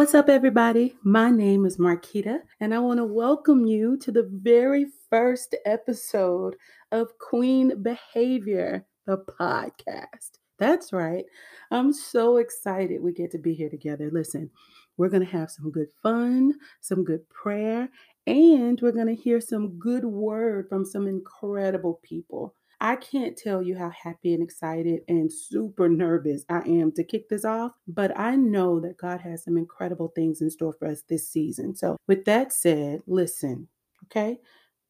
What's up, everybody? My name is Marquita, and I want to welcome you to the very first episode of Queen Behavior, the podcast. That's right. I'm so excited we get to be here together. Listen, we're going to have some good fun, some good prayer, and we're going to hear some good word from some incredible people. I can't tell you how happy and excited and super nervous I am to kick this off, but I know that God has some incredible things in store for us this season. So, with that said, listen, okay?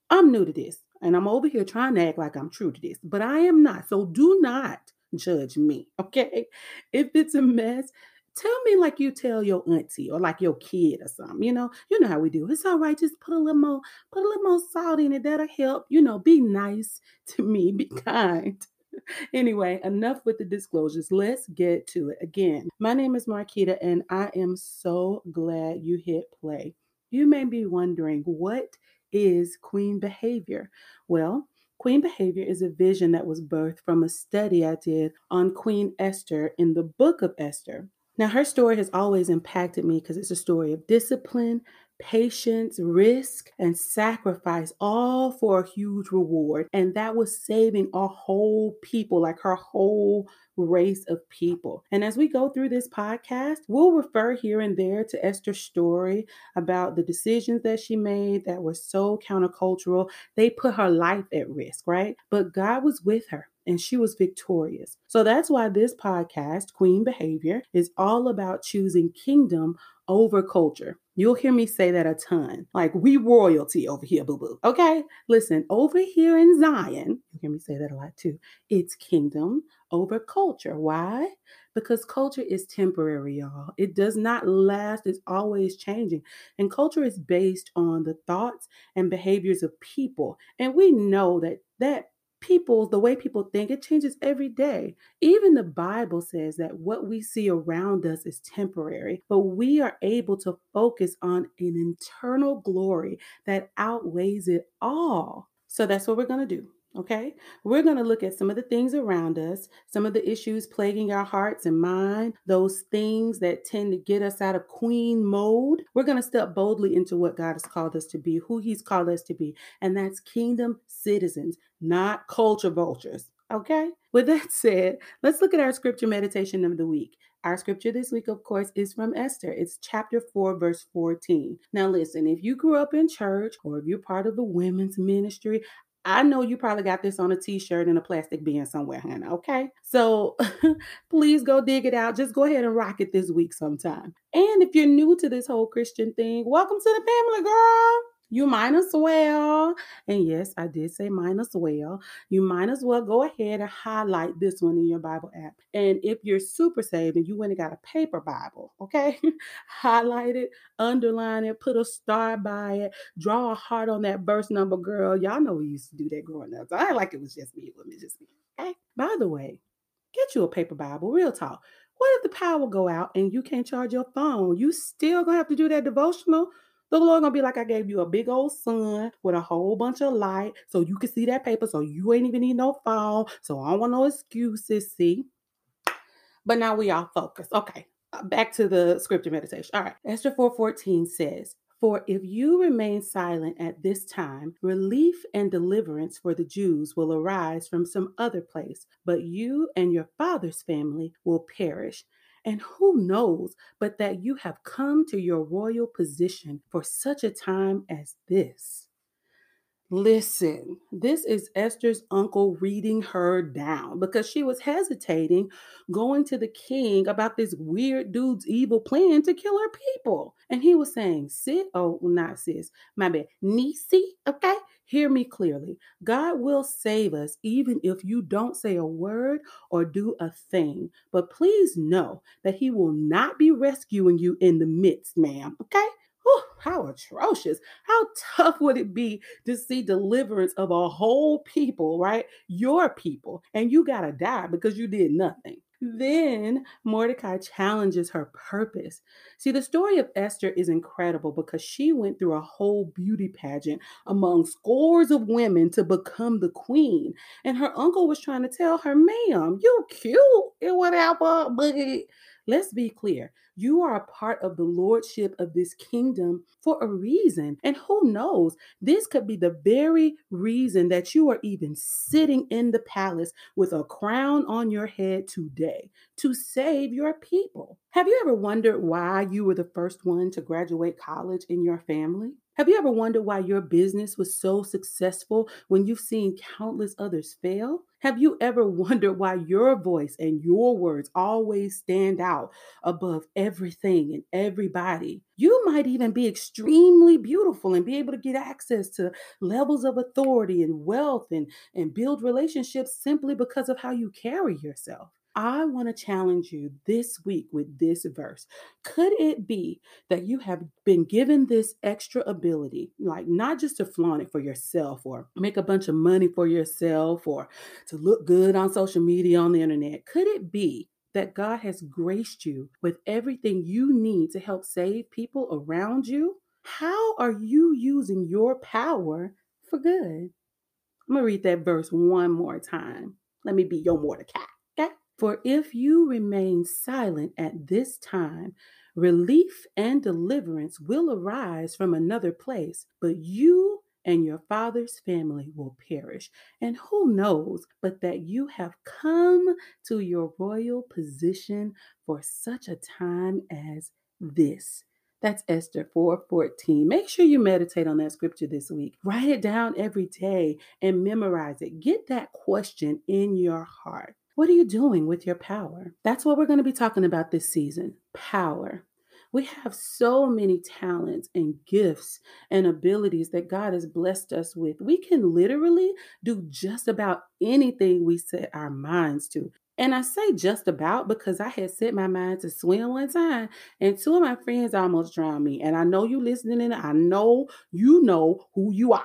I'm new to this and I'm over here trying to act like I'm true to this, but I am not. So, do not judge me, okay? If it's a mess, tell me like you tell your auntie or like your kid or something. You know, you know how we do. It's all right. Just put a little more, put a little more salt in it. That'll help. You know, be nice to me. Be kind. anyway, enough with the disclosures. Let's get to it. Again, my name is Marquita, and I am so glad you hit play. You may be wondering what is queen behavior? Well, Queen Behavior is a vision that was birthed from a study I did on Queen Esther in the book of Esther. Now, her story has always impacted me because it's a story of discipline, patience, risk, and sacrifice, all for a huge reward. And that was saving a whole people, like her whole race of people. And as we go through this podcast, we'll refer here and there to Esther's story about the decisions that she made that were so countercultural. They put her life at risk, right? But God was with her and she was victorious. So that's why this podcast, Queen Behavior, is all about choosing kingdom over culture. You'll hear me say that a ton. Like, we royalty over here, boo boo. Okay? Listen, over here in Zion, you hear me say that a lot too. It's kingdom over culture. Why? Because culture is temporary, y'all. It does not last, it's always changing. And culture is based on the thoughts and behaviors of people. And we know that that people, the way people think, it changes every day. Even the Bible says that what we see around us is temporary, but we are able to focus on an internal glory that outweighs it all. So that's what we're going to do. Okay, we're going to look at some of the things around us, some of the issues plaguing our hearts and mind, those things that tend to get us out of queen mode. We're going to step boldly into what God has called us to be, who He's called us to be, and that's kingdom citizens, not culture vultures. Okay, with that said, let's look at our scripture meditation of the week. Our scripture this week, of course, is from Esther. It's chapter 4, verse 14. Now, listen, if you grew up in church or if you're part of the women's ministry, I know you probably got this on a t-shirt in a plastic bin somewhere, Hannah. Okay. So please go dig it out. Just go ahead and rock it this week sometime. And if you're new to this whole Christian thing, welcome to the family, girl you might as well, and yes, I did say might as well, you might as well go ahead and highlight this one in your Bible app. And if you're super saved and you went and got a paper Bible, okay, highlight it, underline it, put a star by it, draw a heart on that verse number, girl. Y'all know we used to do that growing up. So I like it was just me, it was just me. Okay. By the way, get you a paper Bible, real talk. What if the power go out and you can't charge your phone? You still gonna have to do that devotional the Lord gonna be like, I gave you a big old sun with a whole bunch of light so you can see that paper, so you ain't even need no phone. So I don't want no excuses. See. But now we all focus. Okay. Uh, back to the scripture meditation. All right. Esther 4:14 says, for if you remain silent at this time, relief and deliverance for the Jews will arise from some other place, but you and your father's family will perish. And who knows but that you have come to your royal position for such a time as this? Listen, this is Esther's uncle reading her down because she was hesitating going to the king about this weird dude's evil plan to kill her people. And he was saying, Sis, oh, not sis, my bad, Nisi, okay? Hear me clearly. God will save us even if you don't say a word or do a thing. But please know that He will not be rescuing you in the midst, ma'am, okay? How atrocious. How tough would it be to see deliverance of a whole people, right? Your people, and you got to die because you did nothing. Then Mordecai challenges her purpose. See, the story of Esther is incredible because she went through a whole beauty pageant among scores of women to become the queen. And her uncle was trying to tell her, ma'am, you cute and whatever, but let's be clear You are a part of the lordship of this kingdom for a reason. And who knows, this could be the very reason that you are even sitting in the palace with a crown on your head today to save your people. Have you ever wondered why you were the first one to graduate college in your family? Have you ever wondered why your business was so successful when you've seen countless others fail? Have you ever wondered why your voice and your words always stand out above everything and everybody? You might even be extremely beautiful and be able to get access to levels of authority and wealth and, and build relationships simply because of how you carry yourself. I want to challenge you this week with this verse. Could it be that you have been given this extra ability, like not just to flaunt it for yourself or make a bunch of money for yourself or to look good on social media, on the internet? Could it be that God has graced you with everything you need to help save people around you? How are you using your power for good? I'm going to read that verse one more time. Let me be your Mordecai. For if you remain silent at this time, relief and deliverance will arise from another place, but you and your father's family will perish. And who knows but that you have come to your royal position for such a time as this. That's Esther 4:14. Make sure you meditate on that scripture this week. Write it down every day and memorize it. Get that question in your heart. What are you doing with your power? That's what we're going to be talking about this season power. We have so many talents and gifts and abilities that God has blessed us with. We can literally do just about anything we set our minds to. And I say just about because I had set my mind to swim one time and two of my friends almost drowned me. And I know you listening and I know you know who you are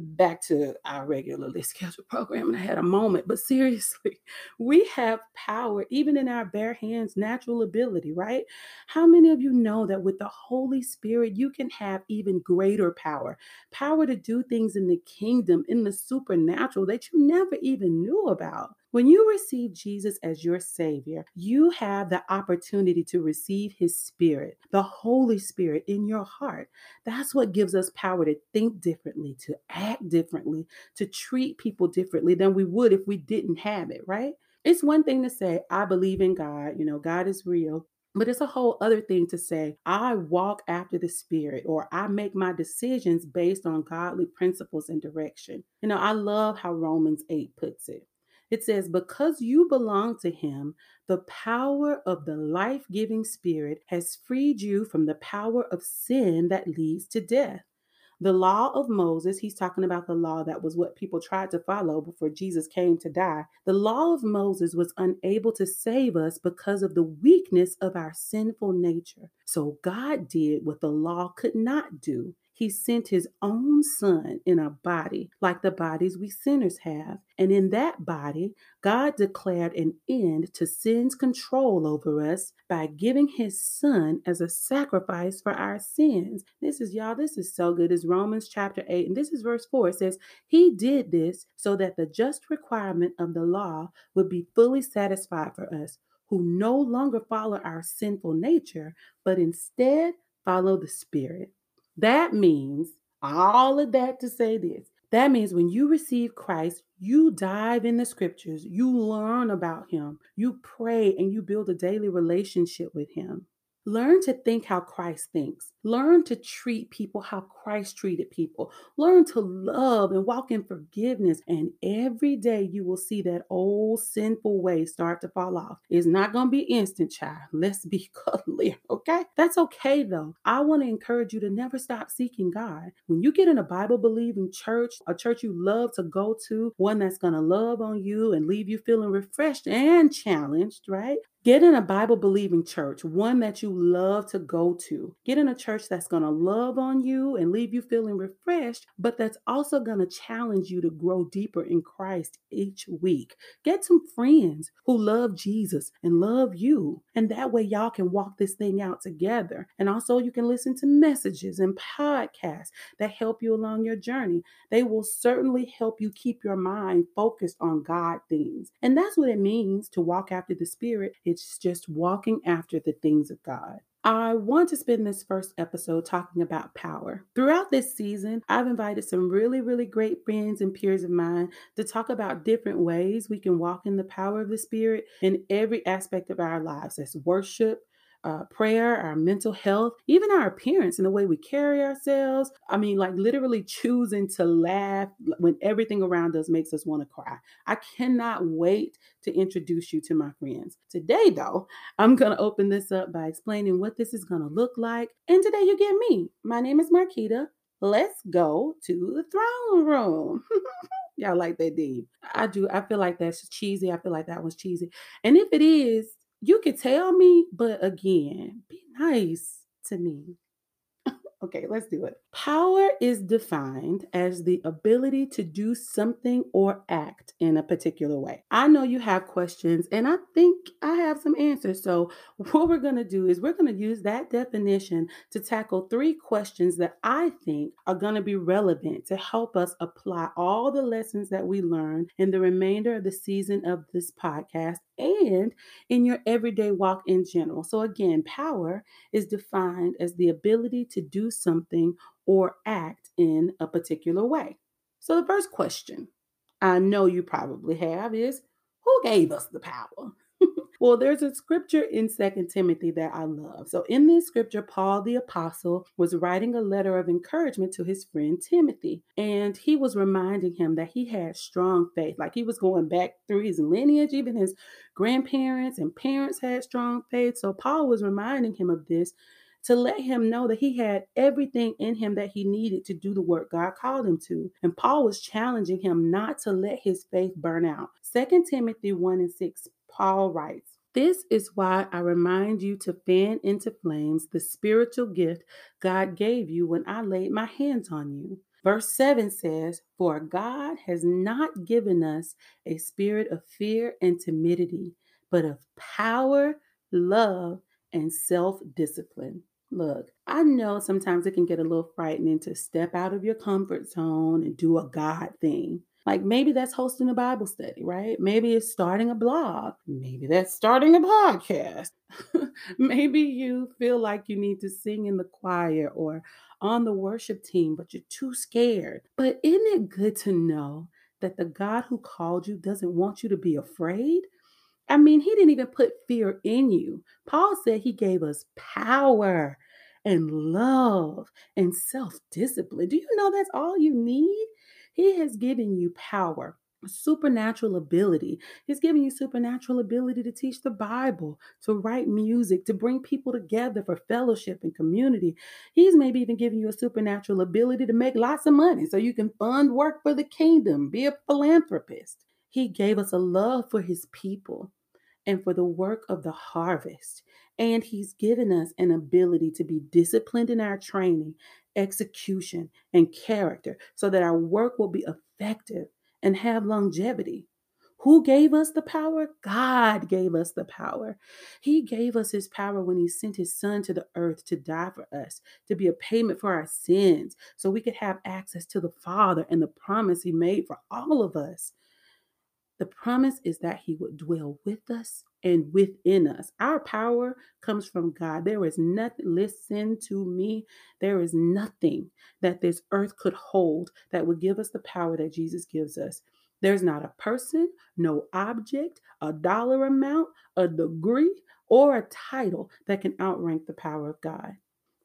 back to our regularly scheduled program and I had a moment. But seriously, we have power even in our bare hands, natural ability, right? How many of you know that with the Holy Spirit, you can have even greater power? Power to do things in the kingdom, in the supernatural that you never even knew about. When you receive Jesus as your Savior, you have the opportunity to receive His Spirit, the Holy Spirit in your heart. That's what gives us power to think differently, to act differently, to treat people differently than we would if we didn't have it, right? It's one thing to say, I believe in God, you know, God is real. But it's a whole other thing to say, I walk after the Spirit or I make my decisions based on godly principles and direction. You know, I love how Romans 8 puts it. It says, Because you belong to him, the power of the life giving spirit has freed you from the power of sin that leads to death. The law of Moses, he's talking about the law that was what people tried to follow before Jesus came to die. The law of Moses was unable to save us because of the weakness of our sinful nature. So God did what the law could not do he sent his own son in a body like the bodies we sinners have. And in that body, God declared an end to sin's control over us by giving his son as a sacrifice for our sins. This is, y'all, this is so good. It's Romans chapter 8, and this is verse 4. It says, He did this so that the just requirement of the law would be fully satisfied for us who no longer follow our sinful nature, but instead follow the Spirit. That means all of that to say this. That means when you receive Christ, you dive in the scriptures, you learn about him, you pray, and you build a daily relationship with him. Learn to think how Christ thinks. Learn to treat people how Christ treated people. Learn to love and walk in forgiveness. And every day you will see that old sinful way start to fall off. It's not going to be instant, child. Let's be clear, okay? That's okay, though. I want to encourage you to never stop seeking God. When you get in a Bible believing church, a church you love to go to, one that's going to love on you and leave you feeling refreshed and challenged, right? Get in a Bible believing church, one that you love to go to. Get in a church that's going to love on you and leave you feeling refreshed, but that's also going to challenge you to grow deeper in Christ each week. Get some friends who love Jesus and love you. And that way, y'all can walk this thing out together. And also, you can listen to messages and podcasts that help you along your journey. They will certainly help you keep your mind focused on God things. And that's what it means to walk after the Spirit. It it's just walking after the things of God. I want to spend this first episode talking about power. Throughout this season, I've invited some really, really great friends and peers of mine to talk about different ways we can walk in the power of the Spirit in every aspect of our lives That's worship, uh, prayer, our mental health, even our appearance and the way we carry ourselves. I mean, like literally choosing to laugh when everything around us makes us want to cry. I cannot wait to introduce you to my friends. Today, though, I'm going to open this up by explaining what this is going to look like. And today you get me. My name is Marquita. Let's go to the throne room. Y'all like that, Dean? I do. I feel like that's cheesy. I feel like that was cheesy. And if it is, you can tell me, but again, be nice to me. Okay, let's do it. Power is defined as the ability to do something or act in a particular way. I know you have questions, and I think I have some answers. So, what we're going to do is we're going to use that definition to tackle three questions that I think are going to be relevant to help us apply all the lessons that we learned in the remainder of the season of this podcast and in your everyday walk in general. So, again, power is defined as the ability to do something or act in a particular way. So, the first question I know you probably have is who gave us the power? well, there's a scripture in Second Timothy that I love. So, in this scripture, Paul the apostle was writing a letter of encouragement to his friend Timothy, and he was reminding him that he had strong faith. Like he was going back through his lineage, even his grandparents and parents had strong faith. So, Paul was reminding him of this to let him know that he had everything in him that he needed to do the work God called him to. And Paul was challenging him not to let his faith burn out. 2 Timothy 1 and 6, Paul writes, this is why I remind you to fan into flames the spiritual gift God gave you when I laid my hands on you. Verse 7 says, For God has not given us a spirit of fear and timidity, but of power, love, and self discipline. Look, I know sometimes it can get a little frightening to step out of your comfort zone and do a God thing. Like maybe that's hosting a Bible study, right? Maybe it's starting a blog. Maybe that's starting a podcast. maybe you feel like you need to sing in the choir or on the worship team, but you're too scared. But isn't it good to know that the God who called you doesn't want you to be afraid? I mean, he didn't even put fear in you. Paul said he gave us power and love and self discipline. Do you know that's all you need? He has given you power, supernatural ability. He's giving you supernatural ability to teach the Bible, to write music, to bring people together for fellowship and community. He's maybe even giving you a supernatural ability to make lots of money so you can fund work for the kingdom, be a philanthropist. He gave us a love for his people and for the work of the harvest. And He's given us an ability to be disciplined in our training, execution, and character so that our work will be effective and have longevity. Who gave us the power? God gave us the power. He gave us His power when He sent His Son to the earth to die for us, to be a payment for our sins, so we could have access to the Father and the promise He made for all of us. The promise is that He would dwell with us and within us. Our power comes from God. There is nothing, listen to me, there is nothing that this earth could hold that would give us the power that Jesus gives us. There's not a person, no object, a dollar amount, a degree, or a title that can outrank the power of God.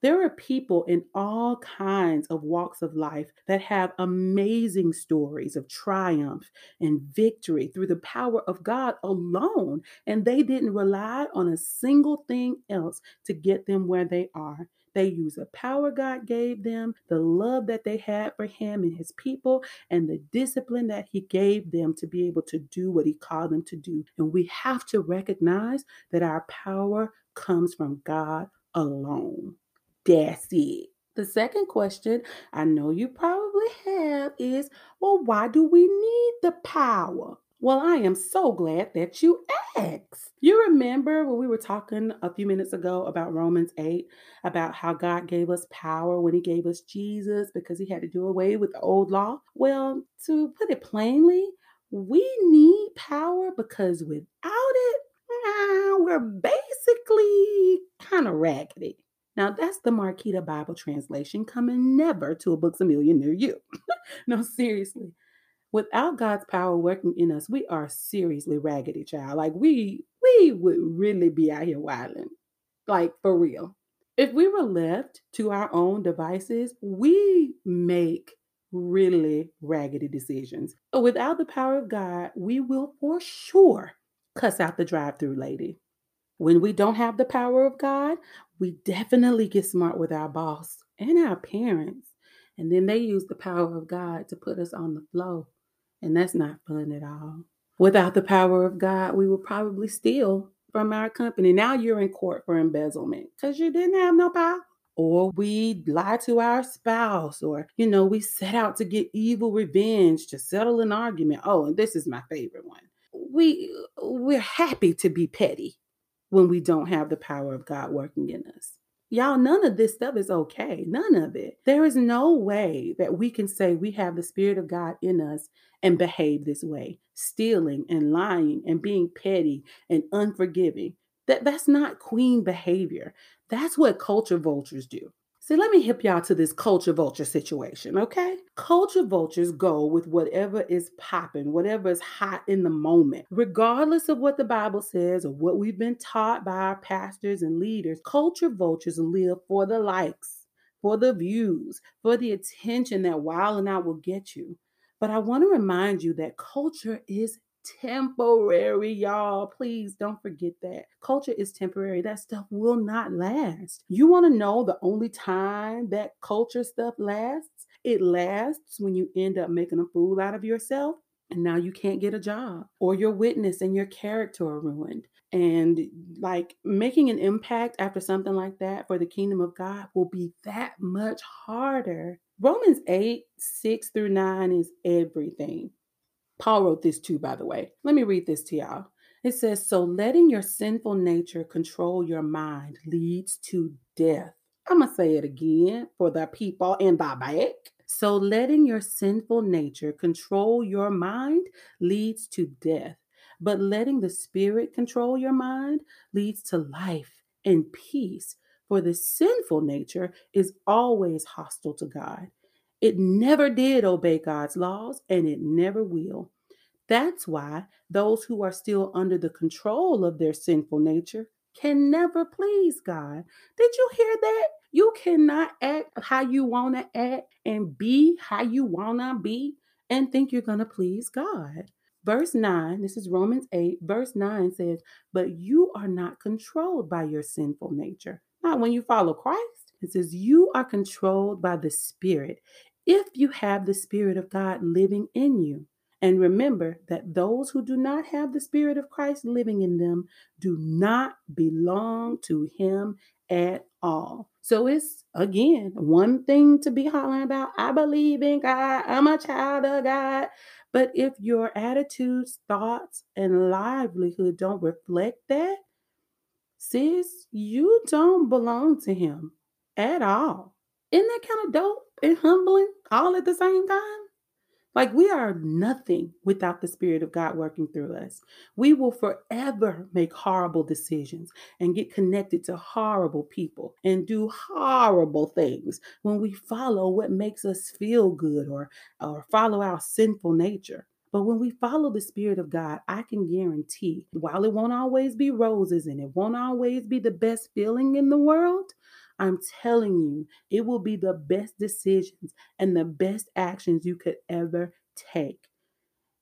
There are people in all kinds of walks of life that have amazing stories of triumph and victory through the power of God alone, and they didn't rely on a single thing else to get them where they are. They use the power God gave them, the love that they had for Him and His people, and the discipline that He gave them to be able to do what He called them to do. And we have to recognize that our power comes from God alone. That's it. The second question I know you probably have is well, why do we need the power? Well, I am so glad that you asked. You remember when we were talking a few minutes ago about Romans 8, about how God gave us power when He gave us Jesus because He had to do away with the old law? Well, to put it plainly, we need power because without it, we're basically kind of raggedy. Now, that's the Marquita Bible translation coming never to a Books a Million near you. no, seriously. Without God's power working in us, we are seriously raggedy, child. Like we we would really be out here wilding. Like for real. If we were left to our own devices, we make really raggedy decisions. But without the power of God, we will for sure cuss out the drive through lady. When we don't have the power of God, we definitely get smart with our boss and our parents. And then they use the power of God to put us on the flow. And that's not fun at all. Without the power of God, we would probably steal from our company. Now you're in court for embezzlement because you didn't have no power or we lie to our spouse, or, you know, we set out to get evil revenge to settle an argument. Oh, and this is my favorite one. We we're happy to be petty when we don't have the power of God working in us. Y'all, none of this stuff is okay. None of it. There is no way that we can say we have the Spirit of God in us and behave this way, stealing and lying and being petty and unforgiving. That, that's not queen behavior. That's what culture vultures do. See, let me hip y'all to this culture vulture situation, okay? Culture vultures go with whatever is popping, whatever is hot in the moment. Regardless of what the Bible says or what we've been taught by our pastors and leaders, culture vultures live for the likes, for the views, for the attention that Wild and Out will get you. But I want to remind you that culture is temporary, y'all. Please don't forget that. Culture is temporary. That stuff will not last. You want to know the only time that culture stuff lasts? It lasts when you end up making a fool out of yourself and now you can't get a job or your witness and your character are ruined. And like making an impact after something like that for the kingdom of God will be that much harder. Romans 8, 6 through 9 is everything. Paul wrote this too, by the way. Let me read this to y'all. It says, So letting your sinful nature control your mind leads to death. I'm going to say it again for the people in the back. So letting your sinful nature control your mind leads to death. But letting the spirit control your mind leads to life and peace. For the sinful nature is always hostile to God. It never did obey God's laws, and it never will. That's why those who are still under the control of their sinful nature can never please God. Did you hear that? You cannot act how you want to act and be how you want to be and think you're going to please God. Verse 9, this is Romans 8, verse 9 says, But you are not controlled by your sinful nature. Not when you follow Christ. It says, You are controlled by the Spirit if you have the Spirit of God living in you. And remember that those who do not have the Spirit of Christ living in them do not belong to Him at all. So it's again one thing to be hollering about, I believe in God, I'm a child of God. But if your attitudes, thoughts, and livelihood don't reflect that, sis, you don't belong to Him at all. Isn't that kind of dope? And humbling all at the same time? Like we are nothing without the Spirit of God working through us. We will forever make horrible decisions and get connected to horrible people and do horrible things when we follow what makes us feel good or, or follow our sinful nature. But when we follow the Spirit of God, I can guarantee, while it won't always be roses and it won't always be the best feeling in the world, I'm telling you, it will be the best decisions and the best actions you could ever take.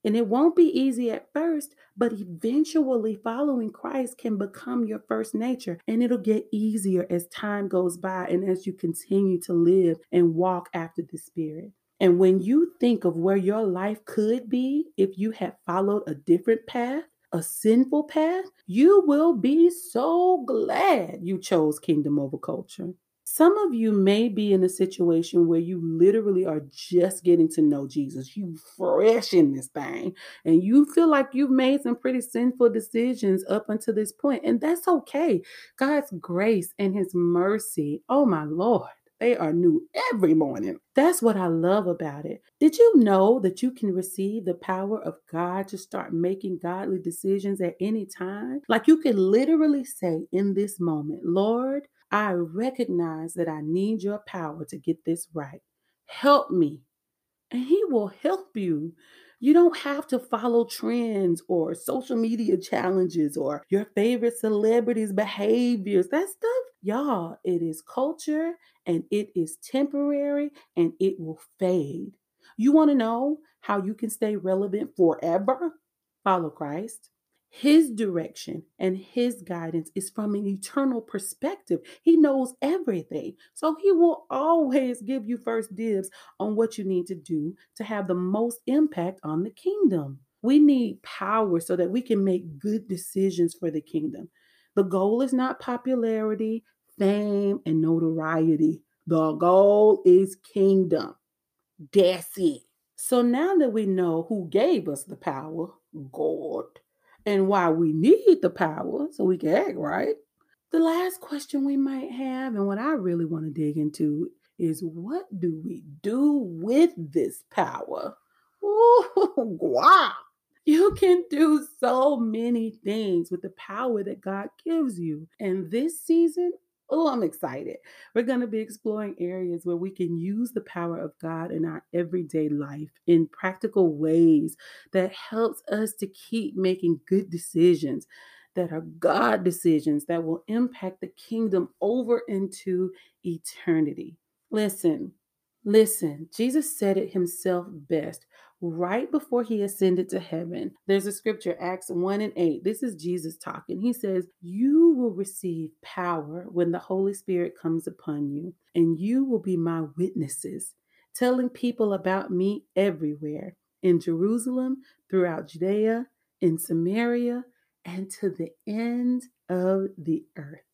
And it won't be easy at first, but eventually following Christ can become your first nature. And it'll get easier as time goes by and as you continue to live and walk after the Spirit. And when you think of where your life could be if you had followed a different path, a sinful path, you will be so glad you chose kingdom over culture. Some of you may be in a situation where you literally are just getting to know Jesus. You fresh in this thing and you feel like you've made some pretty sinful decisions up until this point, and that's okay. God's grace and his mercy, oh my Lord, They are new every morning. That's what I love about it. Did you know that you can receive the power of God to start making godly decisions at any time? Like you can literally say in this moment, Lord, I recognize that I need your power to get this right. Help me. And He will help you. You don't have to follow trends or social media challenges or your favorite celebrities' behaviors. That stuff, y'all, it is culture and it is temporary and it will fade. You want to know how you can stay relevant forever? Follow Christ. His direction and his guidance is from an eternal perspective. He knows everything. So he will always give you first dibs on what you need to do to have the most impact on the kingdom. We need power so that we can make good decisions for the kingdom. The goal is not popularity, fame, and notoriety. The goal is kingdom. That's it. So now that we know who gave us the power, God and why we need the power so we can act right. The last question we might have, and what I really want to dig into, is what do we do with this power? Ooh, wow. You can do so many things with the power that God gives you. And this season, Oh, I'm excited. We're going to be exploring areas where we can use the power of God in our everyday life in practical ways that helps us to keep making good decisions that are God decisions that will impact the kingdom over into eternity. Listen, listen. Jesus said it himself best right before he ascended to heaven. There's a scripture, Acts 1 and 8. This is Jesus talking. He says, You will receive power when the Holy Spirit comes upon you, and you will be my witnesses, telling people about me everywhere in Jerusalem, throughout Judea, in Samaria, and to the end of the earth.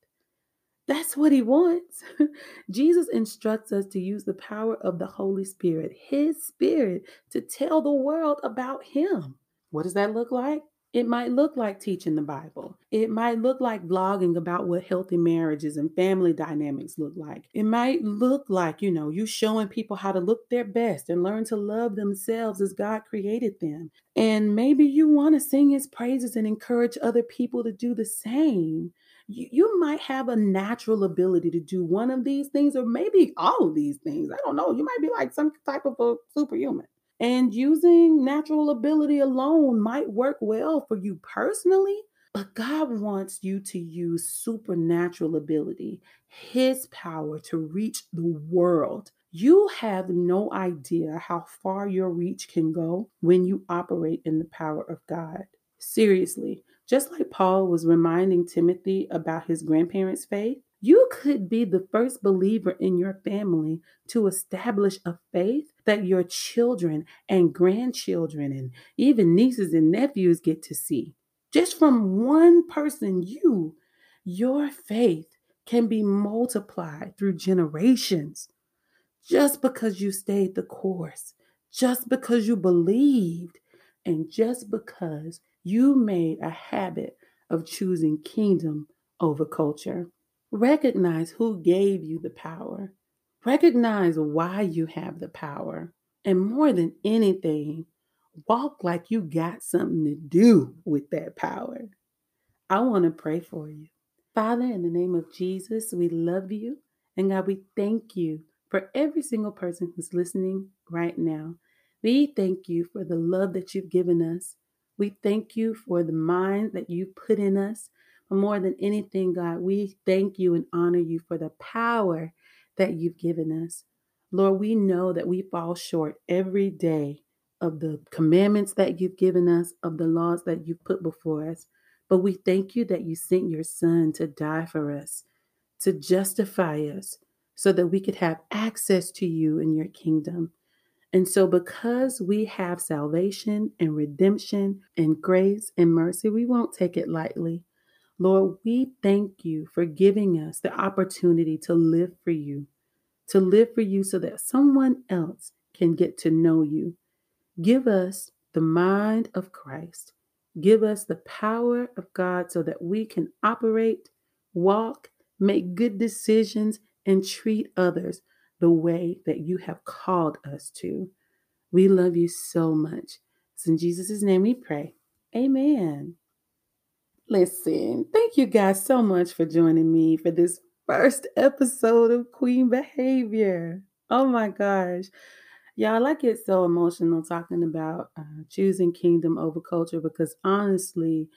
That's what he wants. Jesus instructs us to use the power of the Holy Spirit, his spirit, to tell the world about him. What does that look like? It might look like teaching the Bible. It might look like blogging about what healthy marriages and family dynamics look like. It might look like, you know, you showing people how to look their best and learn to love themselves as God created them. And maybe you want to sing his praises and encourage other people to do the same you, you might have a natural ability to do one of these things or maybe all of these things. I don't know. You might be like some type of a superhuman. And using natural ability alone might work well for you personally, but God wants you to use supernatural ability, His power to reach the world. You have no idea how far your reach can go when you operate in the power of God. Seriously, just like Paul was reminding Timothy about his grandparents' faith, you could be the first believer in your family to establish a faith that your children and grandchildren and even nieces and nephews get to see. Just from one person, you, your faith can be multiplied through generations. Just because you stayed the course, just because you believed, and just because you made a habit of choosing kingdom over culture. Recognize who gave you the power. Recognize why you have the power. And more than anything, walk like you got something to do with that power. I want to pray for you. Father, in the name of Jesus, we love you. And God, we thank you for every single person who's listening right now. We thank you for the love that you've given us. We thank you for the mind that you put in us. But more than anything, God, we thank you and honor you for the power that you've given us. Lord, we know that we fall short every day of the commandments that you've given us, of the laws that you've put before us. But we thank you that you sent your son to die for us, to justify us, so that we could have access to you in your kingdom. And so, because we have salvation and redemption and grace and mercy, we won't take it lightly. Lord, we thank you for giving us the opportunity to live for you, to live for you so that someone else can get to know you. Give us the mind of Christ. Give us the power of God so that we can operate, walk, make good decisions, and treat others the way that you have called us to. We love you so much. It's in Jesus' name we pray. Amen. Listen, thank you guys so much for joining me for this first episode of Queen Behavior. Oh my gosh. Y'all, I get so emotional talking about uh, choosing kingdom over culture because honestly,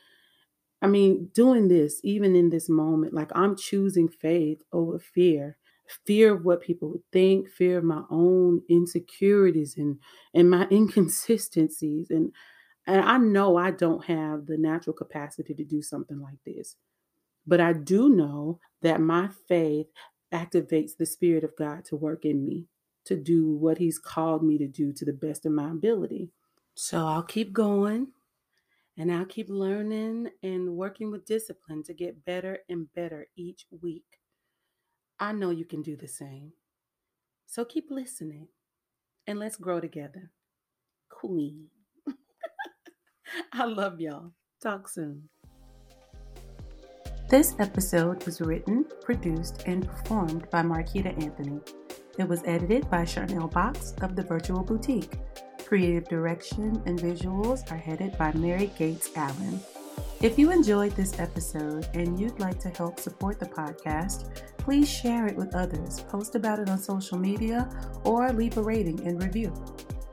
I mean, doing this, even in this moment, like I'm choosing faith over fear fear of what people would think, fear of my own insecurities and and my inconsistencies and and I know I don't have the natural capacity to do something like this. But I do know that my faith activates the spirit of God to work in me to do what he's called me to do to the best of my ability. So I'll keep going and I'll keep learning and working with discipline to get better and better each week. I know you can do the same. So keep listening and let's grow together. Queen. I love y'all. Talk soon. This episode was written, produced, and performed by Marquita Anthony. It was edited by Charnel Box of The Virtual Boutique. Creative direction and visuals are headed by Mary Gates Allen. If you enjoyed this episode and you'd like to help support the podcast, please share it with others, post about it on social media, or leave a rating and review.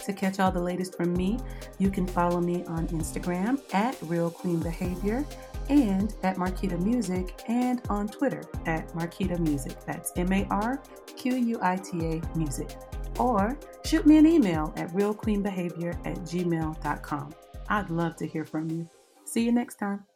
To catch all the latest from me, you can follow me on Instagram at Real Queen Behavior and at Marquita Music and on Twitter at Marquita Music. That's M A R Q U I T A Music. Or shoot me an email at realqueenbehavior at gmail.com. I'd love to hear from you. See you next time.